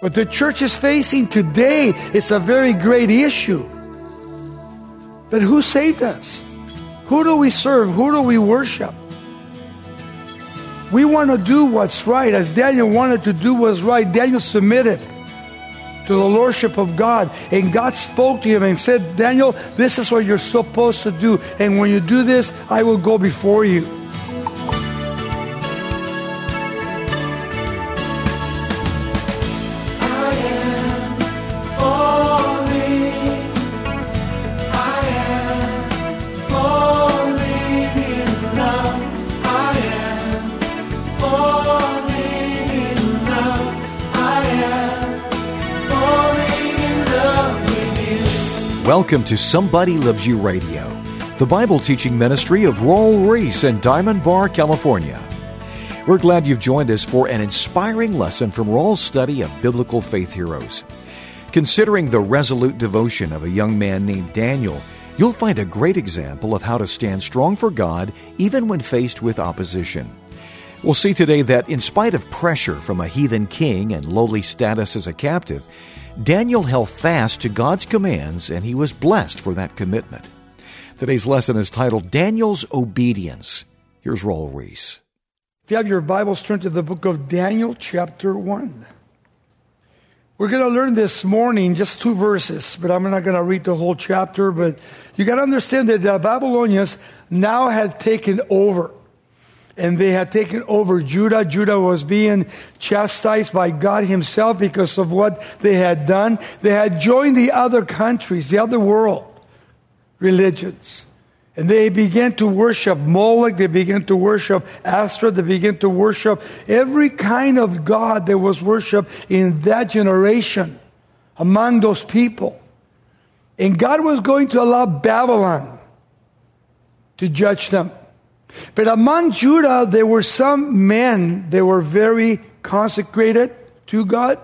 What the church is facing today is a very great issue. But who saved us? Who do we serve? Who do we worship? We want to do what's right, as Daniel wanted to do what's right. Daniel submitted to the lordship of God, and God spoke to him and said, Daniel, this is what you're supposed to do. And when you do this, I will go before you. Welcome to Somebody Loves You Radio, the Bible teaching ministry of Raul Ries in Diamond Bar, California. We're glad you've joined us for an inspiring lesson from Raul's study of biblical faith heroes. Considering the resolute devotion of a young man named Daniel, you'll find a great example of how to stand strong for God even when faced with opposition. We'll see today that in spite of pressure from a heathen king and lowly status as a captive, Daniel held fast to God's commands and he was blessed for that commitment. Today's lesson is titled Daniel's Obedience. Here's Raul Ries. If you have your Bibles, turn to the book of Daniel, chapter 1. We're going to learn this morning just two verses, but I'm not going to read the whole chapter. But you got to understand that the Babylonians now had taken over and they had taken over Judah. Judah was being chastised by God Himself because of what they had done. They had joined the other countries, the other world religions. And they began to worship Moloch, they began to worship Astra, they began to worship every kind of God that was worshiped in that generation among those people. And God was going to allow Babylon to judge them. But among Judah, there were some men that were very consecrated to God,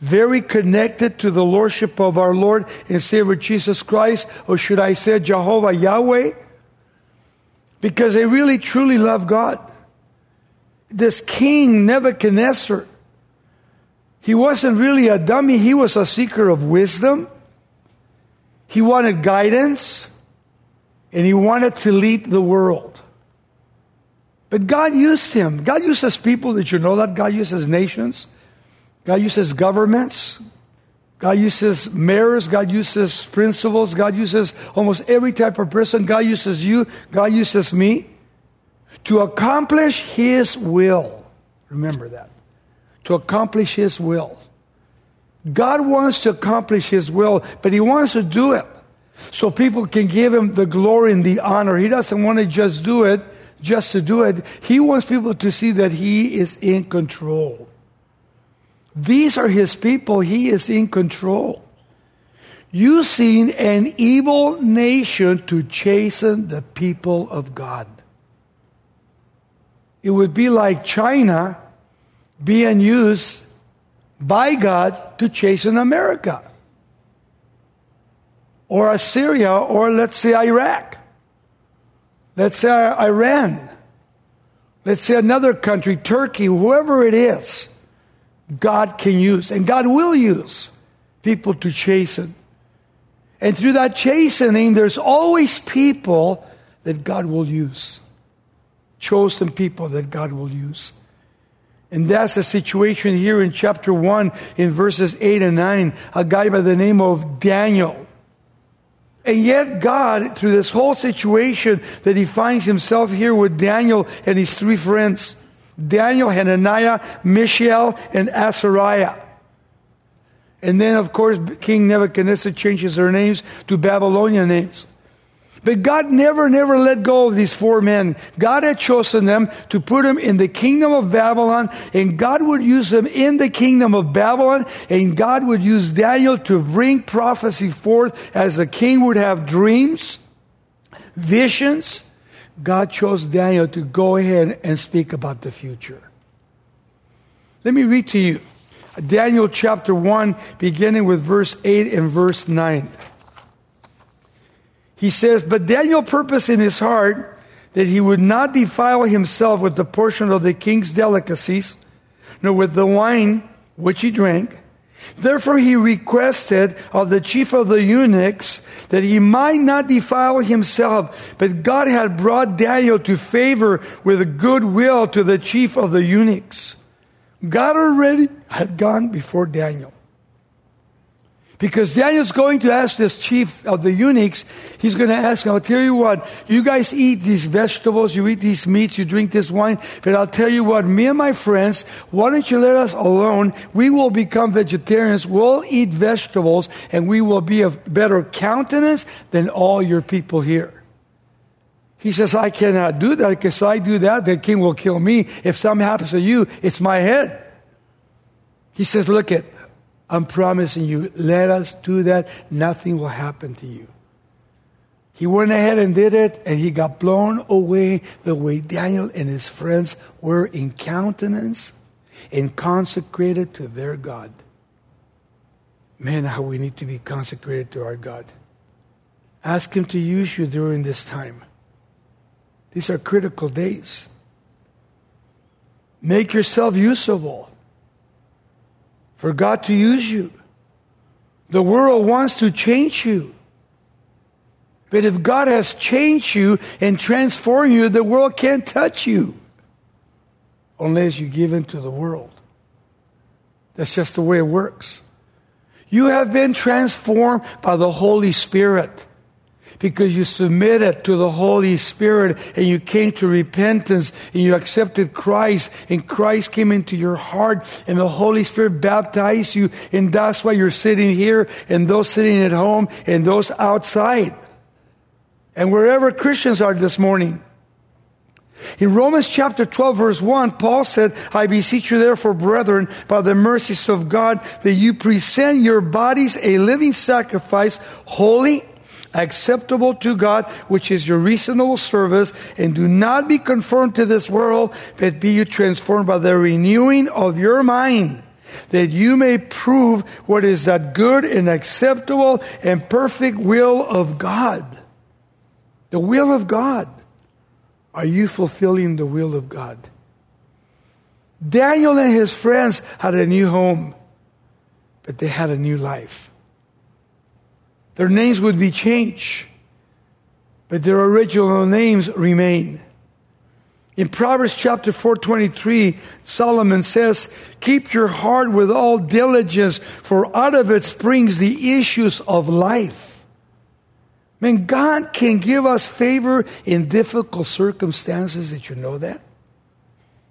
very connected to the Lordship of our Lord and Savior Jesus Christ, or should I say Jehovah Yahweh, because they really truly love God. This king Nebuchadnezzar, he wasn't really a dummy, he was a seeker of wisdom. He wanted guidance, and he wanted to lead the world. But God used him. God uses people. Did you know that? God uses nations. God uses governments. God uses mayors. God uses principals. God uses almost every type of person. God uses you. God uses me to accomplish His will. Remember that. To accomplish His will. God wants to accomplish His will, but He wants to do it so people can give Him the glory and the honor. He doesn't want to just do it just to do it. He wants people to see that He is in control. These are His people, He is in control. Using an evil nation to chasten the people of God. It would be like China being used by God to chasten America. Or Assyria, or let's say Iraq. Let's say Iran. Let's say another country, Turkey, whoever it is, God can use, and God will use people to chasten. And through that chastening, there's always people that God will use. Chosen people that God will use. And that's the situation here in chapter 1 in verses 8 and 9. A guy by the name of Daniel and yet, God, through this whole situation, that he finds himself here with Daniel and his three friends Daniel, Hananiah, Mishael, and Azariah. And then, of course, King Nebuchadnezzar changes their names to Babylonian names. But God never, never let go of these four men. God had chosen them to put them in the kingdom of Babylon, and God would use them in the kingdom of Babylon, and God would use Daniel to bring prophecy forth as the king would have dreams, visions. God chose Daniel to go ahead and speak about the future. Let me read to you Daniel chapter 1, beginning with verse 8 and verse 9. He says, But Daniel purposed in his heart that he would not defile himself with the portion of the king's delicacies, nor with the wine which he drank, Therefore he requested of the chief of the eunuchs that he might not defile himself, but God had brought Daniel to favor with goodwill to the chief of the eunuchs. God already had gone before Daniel. Because Daniel's going to ask this chief of the eunuchs, he's going to ask him, I'll tell you what, you guys eat these vegetables, you eat these meats, you drink this wine, but I'll tell you what, me and my friends, why don't you let us alone? We will become vegetarians, we'll eat vegetables, and we will be of better countenance than all your people here. He says, I cannot do that because I do that, the king will kill me. If something happens to you, it's my head. He says, Look it, I'm promising you, let us do that. Nothing will happen to you. He went ahead and did it, and he got blown away the way Daniel and his friends were in countenance and consecrated to their God. Man, how we need to be consecrated to our God. Ask Him to use you during this time. These are critical days. Make yourself usable for God to use you. The world wants to change you. But if God has changed you and transformed you, the world can't touch you unless you give in to the world. That's just the way it works. You have been transformed by the Holy Spirit because you submitted to the Holy Spirit and you came to repentance and you accepted Christ and Christ came into your heart and the Holy Spirit baptized you and that's why you're sitting here and those sitting at home and those outside. And wherever Christians are this morning. In Romans chapter 12 verse 1, Paul said, I beseech you therefore, brethren, by the mercies of God, that you present your bodies a living sacrifice, holy, acceptable to God, which is your reasonable service, and do not be conformed to this world, but be you transformed by the renewing of your mind, that you may prove what is that good and acceptable and perfect will of God. The will of God. Are you fulfilling the will of God? Daniel and his friends had a new home, but they had a new life. Their names would be changed, but their original names remain. In Proverbs chapter 423, Solomon says, Keep your heart with all diligence, for out of it springs the issues of life. Man, God can give us favor in difficult circumstances. Did you know that?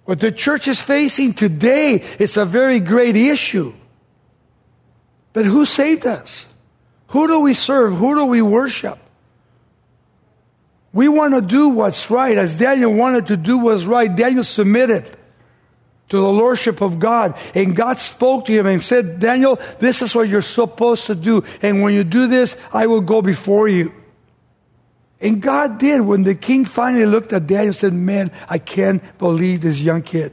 What the church is facing today is a very great issue. But who saved us? Who do we serve? Who do we worship? We want to do what's right. As Daniel wanted to do what's right, Daniel submitted to the lordship of God. And God spoke to him and said, Daniel, this is what you're supposed to do. And when you do this, I will go before you. And God did. When the king finally looked at Daniel and said, Man, I can't believe this young kid.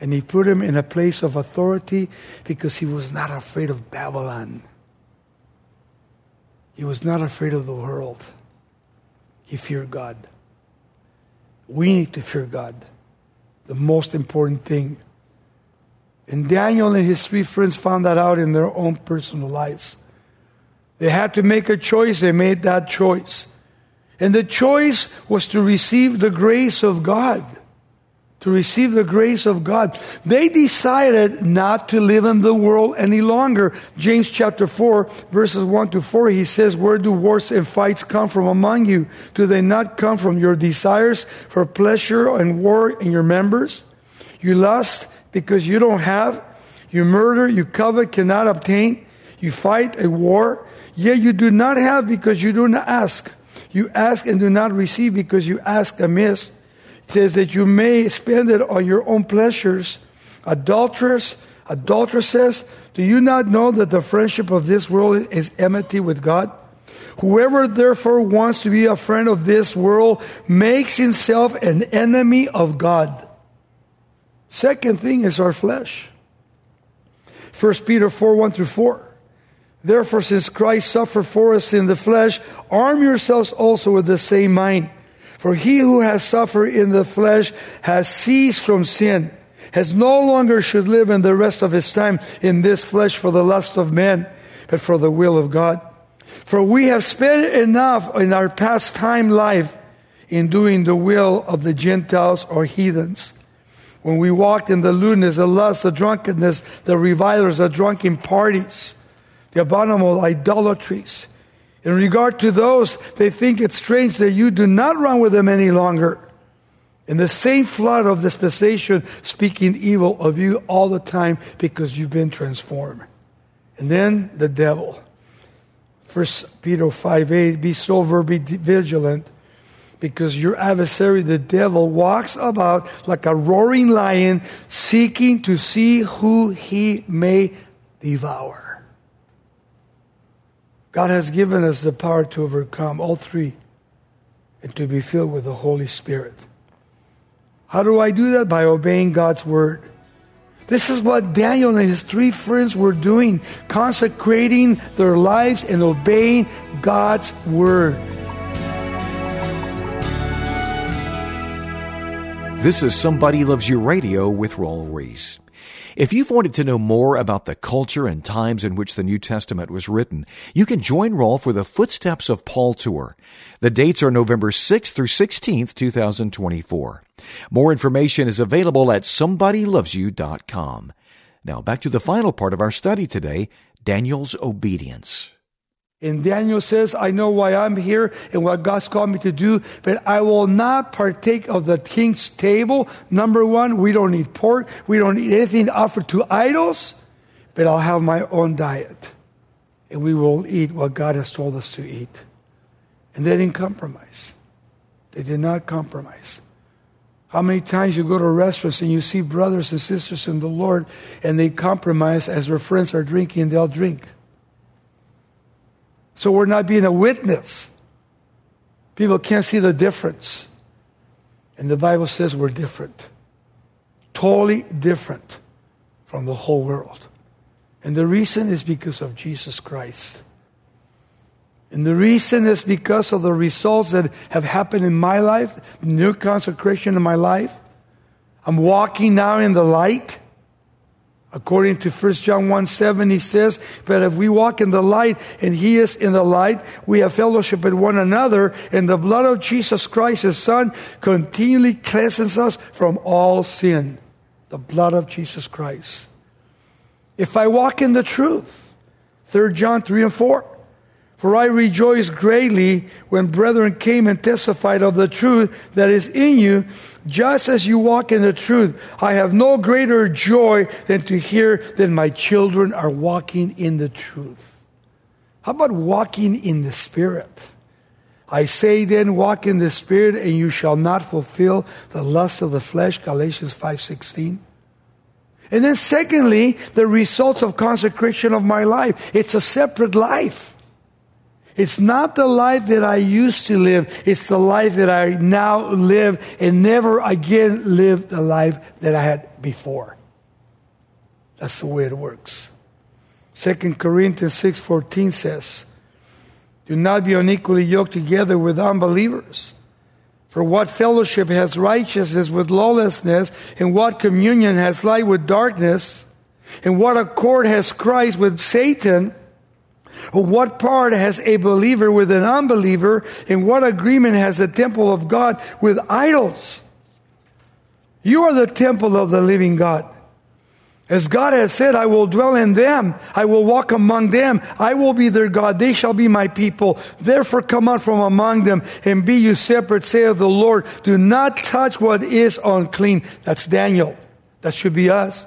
And he put him in a place of authority because he was not afraid of Babylon. He was not afraid of the world. He feared God. We need to fear God. The most important thing. And Daniel and his three friends found that out in their own personal lives. They had to make a choice. They made that choice. And the choice was to receive the grace of God to receive the grace of God. They decided not to live in the world any longer. James chapter 4, verses 1 to 4, he says, Where do wars and fights come from among you? Do they not come from your desires for pleasure and war in your members? You lust because you don't have. You murder, you covet, cannot obtain. You fight a war, yet you do not have because you do not ask. You ask and do not receive because you ask amiss says that you may spend it on your own pleasures. Adulterers, adulteresses, do you not know that the friendship of this world is enmity with God? Whoever therefore wants to be a friend of this world makes himself an enemy of God. Second thing is our flesh. 1 Peter 4 1 through 4. Therefore, since Christ suffered for us in the flesh, arm yourselves also with the same mind. For he who has suffered in the flesh has ceased from sin, has no longer should live in the rest of his time in this flesh for the lust of men, but for the will of God. For we have spent enough in our past time life in doing the will of the Gentiles or heathens. When we walked in the lewdness, the lust, the drunkenness, the revilers, the drunken parties, the abominable idolatries. In regard to those, they think it strange that you do not run with them any longer. In the same flood of dispensation, speaking evil of you all the time because you've been transformed. And then the devil. First Peter 5 8, be sober, be vigilant, because your adversary, the devil, walks about like a roaring lion, seeking to see who he may devour. God has given us the power to overcome all three and to be filled with the Holy Spirit. How do I do that? By obeying God's word. This is what Daniel and his three friends were doing, consecrating their lives and obeying God's word. This is Somebody Loves You Radio with Raul Ries. If you've wanted to know more about the culture and times in which the New Testament was written, you can join Raul for the Footsteps of Paul tour. The dates are November 6th through 16th, 2024. More information is available at somebodylovesyou.com. Now back to the final part of our study today, Daniel's obedience. And Daniel says, I know why I'm here and what God's called me to do, but I will not partake of the king's table. Number one, we don't need pork. We don't need anything offered to idols, but I'll have my own diet. And we will eat what God has told us to eat. And they didn't compromise. They did not compromise. How many times you go to restaurants and you see brothers and sisters in the Lord and they compromise as their friends are drinking, they'll drink. So we're not being a witness. People can't see the difference. And the Bible says we're different. Totally different from the whole world. And the reason is because of Jesus Christ. And the reason is because of the results that have happened in my life, new consecration in my life. I'm walking now in the light. According to 1 John 1 7, he says, But if we walk in the light and he is in the light, we have fellowship with one another, and the blood of Jesus Christ, his Son, continually cleanses us from all sin. The blood of Jesus Christ. If I walk in the truth, 3 John 3 and 4, for I rejoiced greatly when brethren came and testified of the truth that is in you, just as you walk in the truth. I have no greater joy than to hear that my children are walking in the truth. How about walking in the Spirit? I say then, walk in the Spirit, and you shall not fulfill the lust of the flesh, Galatians 5.16. And then secondly, the results of consecration of my life. It's a separate life. It's not the life that I used to live. It's the life that I now live and never again live the life that I had before. That's the way it works. 2 Corinthians 6:14 says, "Do not be unequally yoked together with unbelievers. For what fellowship has righteousness with lawlessness, and what communion has light with darkness, and what accord has Christ with Satan?" What part has a believer with an unbeliever? And what agreement has the temple of God with idols? You are the temple of the living God. As God has said, I will dwell in them. I will walk among them. I will be their God. They shall be my people. Therefore come out from among them and be you separate, saith the Lord. Do not touch what is unclean. That's Daniel. That should be us.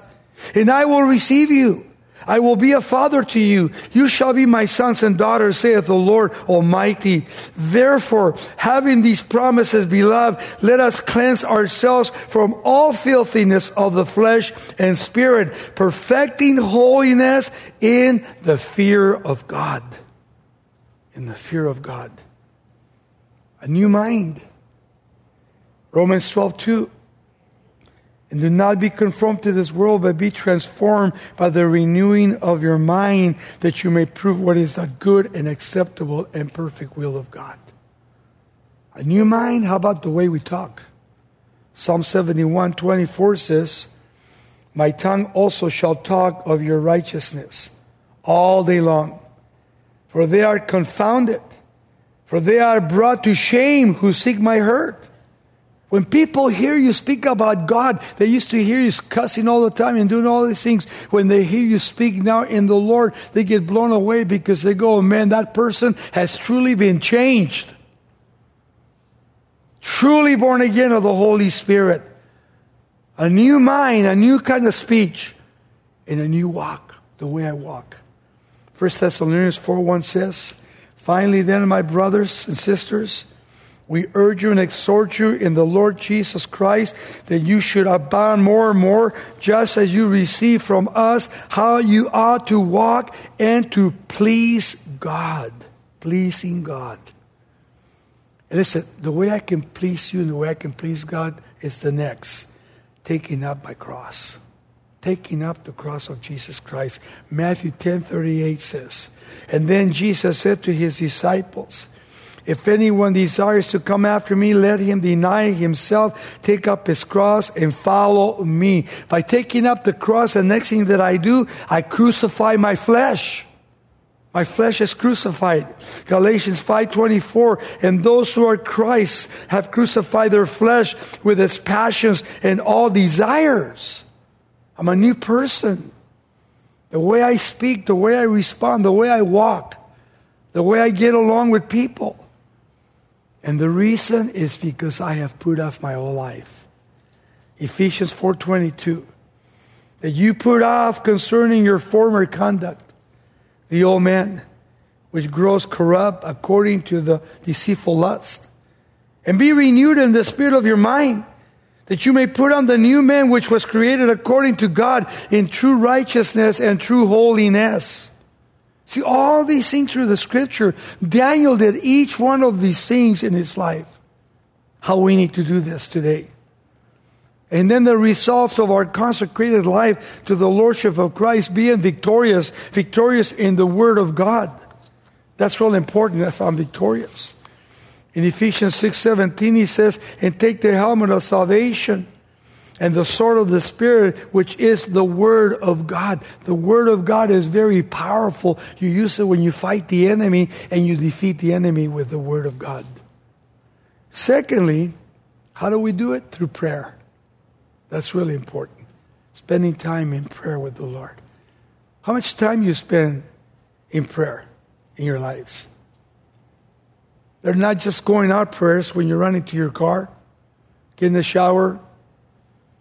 And I will receive you. I will be a father to you. You shall be my sons and daughters, saith the Lord Almighty. Therefore, having these promises, beloved, let us cleanse ourselves from all filthiness of the flesh and spirit, perfecting holiness in the fear of God. In the fear of God. A new mind. Romans 12, 2. And do not be conformed to this world, but be transformed by the renewing of your mind, that you may prove what is the good and acceptable and perfect will of God. A new mind, how about the way we talk? Psalm 71 24 says, My tongue also shall talk of your righteousness all day long. For they are confounded, for they are brought to shame who seek my hurt. When people hear you speak about God, they used to hear you cussing all the time and doing all these things. When they hear you speak now in the Lord, they get blown away because they go, man, that person has truly been changed. Truly born again of the Holy Spirit. A new mind, a new kind of speech, and a new walk, the way I walk. 1 Thessalonians 4 1 says, Finally, then, my brothers and sisters, we urge you and exhort you in the Lord Jesus Christ that you should abound more and more, just as you receive from us how you ought to walk and to please God. Pleasing God. And listen, the way I can please you and the way I can please God is the next taking up my cross. Taking up the cross of Jesus Christ. Matthew 10 38 says, And then Jesus said to his disciples, if anyone desires to come after me, let him deny himself, take up his cross, and follow me. By taking up the cross, the next thing that I do, I crucify my flesh. My flesh is crucified. Galatians 5:24 and those who are Christ have crucified their flesh with its passions and all desires. I'm a new person. The way I speak, the way I respond, the way I walk, the way I get along with people. And the reason is because I have put off my whole life. Ephesians 4:22 that you put off concerning your former conduct the old man which grows corrupt according to the deceitful lust and be renewed in the spirit of your mind that you may put on the new man which was created according to God in true righteousness and true holiness. See, all these things through the scripture, Daniel did each one of these things in his life. How we need to do this today. And then the results of our consecrated life to the Lordship of Christ being victorious, victorious in the Word of God. That's really important if I'm victorious. In Ephesians 6:17 he says, "And take the helmet of salvation and the sword of the Spirit, which is the Word of God. The Word of God is very powerful. You use it when you fight the enemy and you defeat the enemy with the Word of God. Secondly, how do we do it? Through prayer. That's really important. Spending time in prayer with the Lord. How much time you spend in prayer in your lives? They're not just going out prayers when you're running to your car, get in the shower,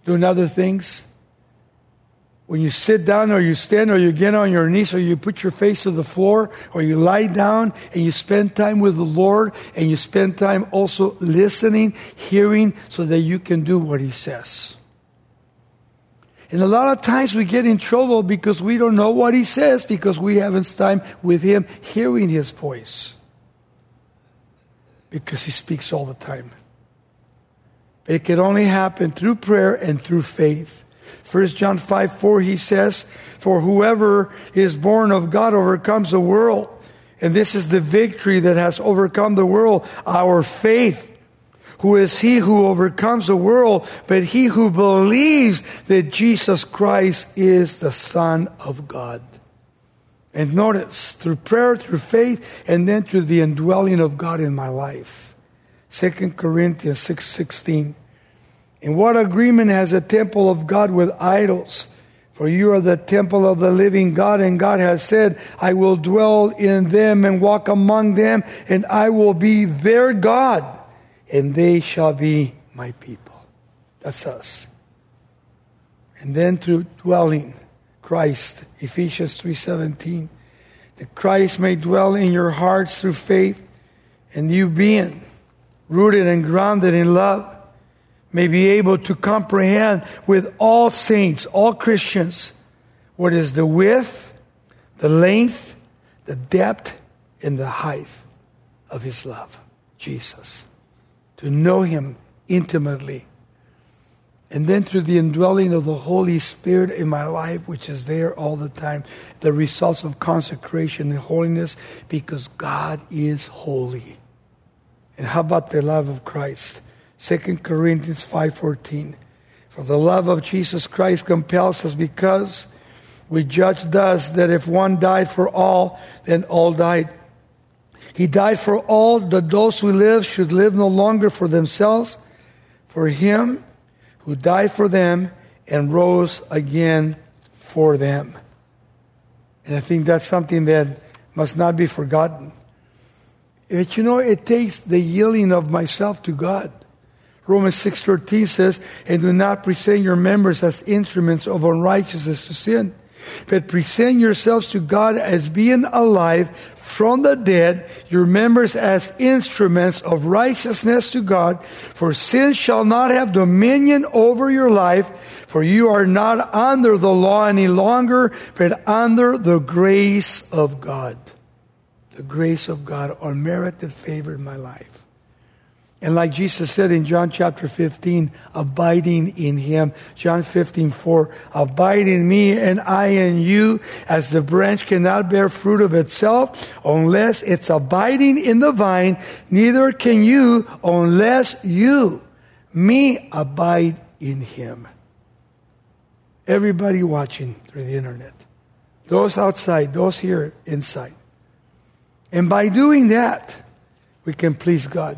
doing other things. When you sit down or you stand or you get on your knees or you put your face to the floor or you lie down and you spend time with the Lord and you spend time also listening, hearing so that you can do what He says. And a lot of times we get in trouble because we don't know what He says because we haven't spent time with Him hearing His voice. Because He speaks all the time. It can only happen through prayer and through faith. 1 John 5 4, he says, For whoever is born of God overcomes the world. And this is the victory that has overcome the world, our faith. Who is he who overcomes the world, but he who believes that Jesus Christ is the Son of God. And notice, through prayer, through faith, and then through the indwelling of God in my life. 2 Corinthians 6 16. In what agreement has a temple of God with idols? For you are the temple of the living God, and God has said, I will dwell in them and walk among them, and I will be their God, and they shall be my people. That's us. And then through dwelling, Christ, Ephesians 3:17, that Christ may dwell in your hearts through faith, and you being rooted and grounded in love, may be able to comprehend with all saints, all Christians, what is the width, the length, the depth, and the height of His love, Jesus. To know Him intimately. And then through the indwelling of the Holy Spirit in my life, which is there all the time, the results of consecration and holiness, because God is holy. And how about the love of Christ? 2 Corinthians 5:14. For the love of Jesus Christ compels us because we judge thus that if one died for all, then all died. He died for all that those who live should live no longer for themselves, for him who died for them and rose again for them. And I think that's something that must not be forgotten. But you know, it takes the yielding of myself to God. Romans 6.13 says, And do not present your members as instruments of unrighteousness to sin, but present yourselves to God as being alive from the dead, your members as instruments of righteousness to God. For sin shall not have dominion over your life, for you are not under the law any longer, but under the grace of God. The grace of God, or merit that favored my life. And like Jesus said in John chapter 15, abiding in him. John 15, 4, abide in me and I in you, as the branch cannot bear fruit of itself unless it's abiding in the vine, neither can you unless you, me, abide in him. Everybody watching through the internet, those outside, those here inside. And by doing that, we can please God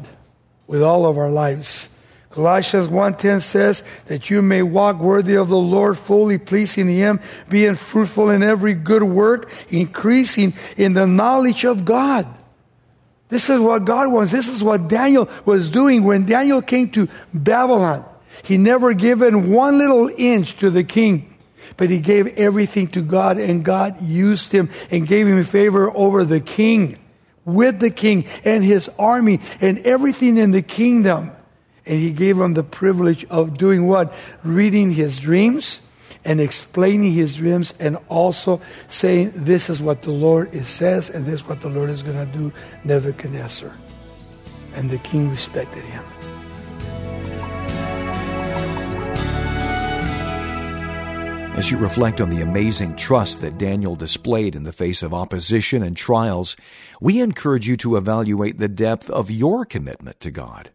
with all of our lives. Colossians 1:10 says that you may walk worthy of the Lord, fully pleasing him, being fruitful in every good work, increasing in the knowledge of God. This is what God wants. This is what Daniel was doing when Daniel came to Babylon. He never given one little inch to the king, but he gave everything to God and God used him and gave him favor over the king with the king and his army and everything in the kingdom. And he gave him the privilege of doing what? Reading his dreams and explaining his dreams and also saying, This is what the Lord says and this is what the Lord is going to do, Nebuchadnezzar. And the king respected him. As you reflect on the amazing trust that Daniel displayed in the face of opposition and trials, we encourage you to evaluate the depth of your commitment to God.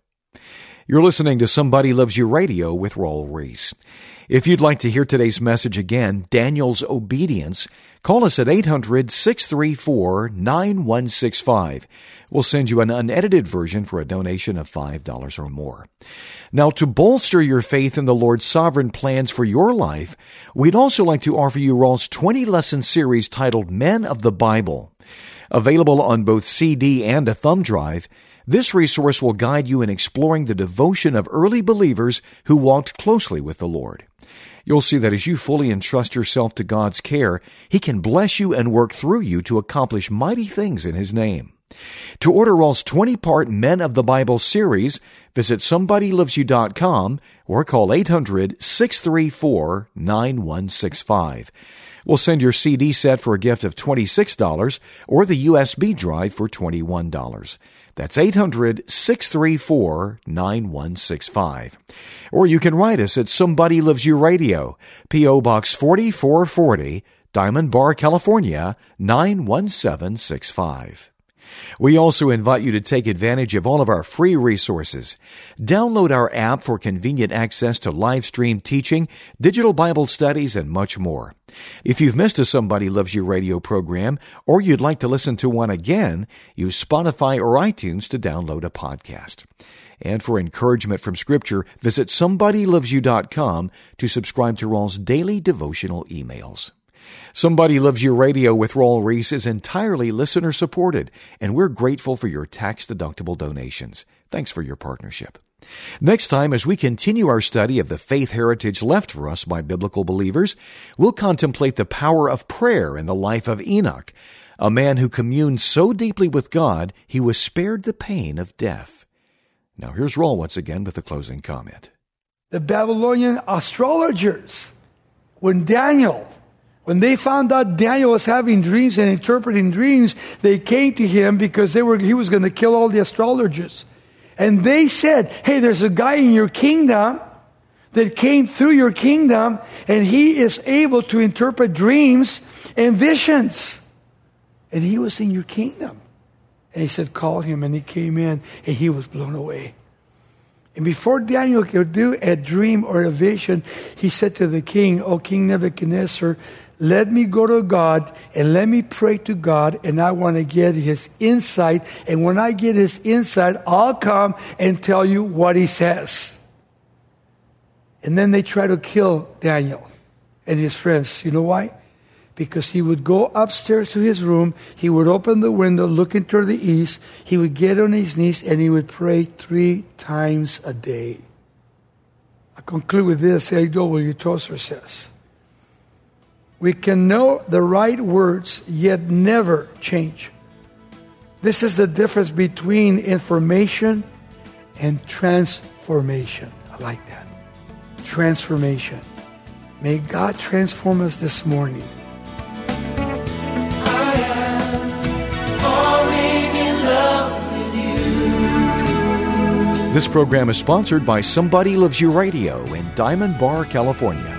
You're listening to Somebody Loves You Radio with Raul Ries. If you'd like to hear today's message again, Daniel's Obedience, call us at 800 634 9165. We'll send you an unedited version for a donation of $5 or more. Now, to bolster your faith in the Lord's sovereign plans for your life, we'd also like to offer you Raul's 20 lesson series titled Men of the Bible. Available on both CD and a thumb drive, this resource will guide you in exploring the devotion of early believers who walked closely with the Lord. You'll see that as you fully entrust yourself to God's care, He can bless you and work through you to accomplish mighty things in His name. To order Raul's 20 part Men of the Bible series, visit somebodylovesyou.com or call 800 634 9165. We'll send your CD set for a gift of $26 or the USB drive for $21. That's 800 634 9165. Or you can write us at Somebody Loves You Radio, P.O. Box 4440, Diamond Bar, California 91765. We also invite you to take advantage of all of our free resources. Download our app for convenient access to live stream teaching, digital Bible studies, and much more. If you've missed a Somebody Loves You radio program, or you'd like to listen to one again, use Spotify or iTunes to download a podcast. And for encouragement from Scripture, visit SomebodyLovesYou.com to subscribe to Raul's daily devotional emails. Somebody Loves You Radio with Raul Ries is entirely listener supported, and we're grateful for your tax deductible donations. Thanks for your partnership. Next time, as we continue our study of the faith heritage left for us by biblical believers, we'll contemplate the power of prayer in the life of Enoch, a man who communed so deeply with God he was spared the pain of death. Now, here's Raul once again with a closing comment. The Babylonian astrologers, when Daniel when they found out Daniel was having dreams and interpreting dreams, they came to him because they were, he was going to kill all the astrologers. And they said, Hey, there's a guy in your kingdom that came through your kingdom, and he is able to interpret dreams and visions. And he was in your kingdom. And he said, Call him. And he came in, and he was blown away. And before Daniel could do a dream or a vision, he said to the king, O King Nebuchadnezzar, let me go to God and let me pray to God, and I want to get his insight. And when I get his insight, I'll come and tell you what he says. And then they try to kill Daniel and his friends. You know why? Because he would go upstairs to his room, he would open the window, look into the east, he would get on his knees, and he would pray three times a day. I conclude with this A.W. Tozer says We can know the right words, yet never change. This is the difference between information and transformation. I like that. Transformation. May God transform us this morning. This program is sponsored by Somebody Loves You Radio in Diamond Bar, California.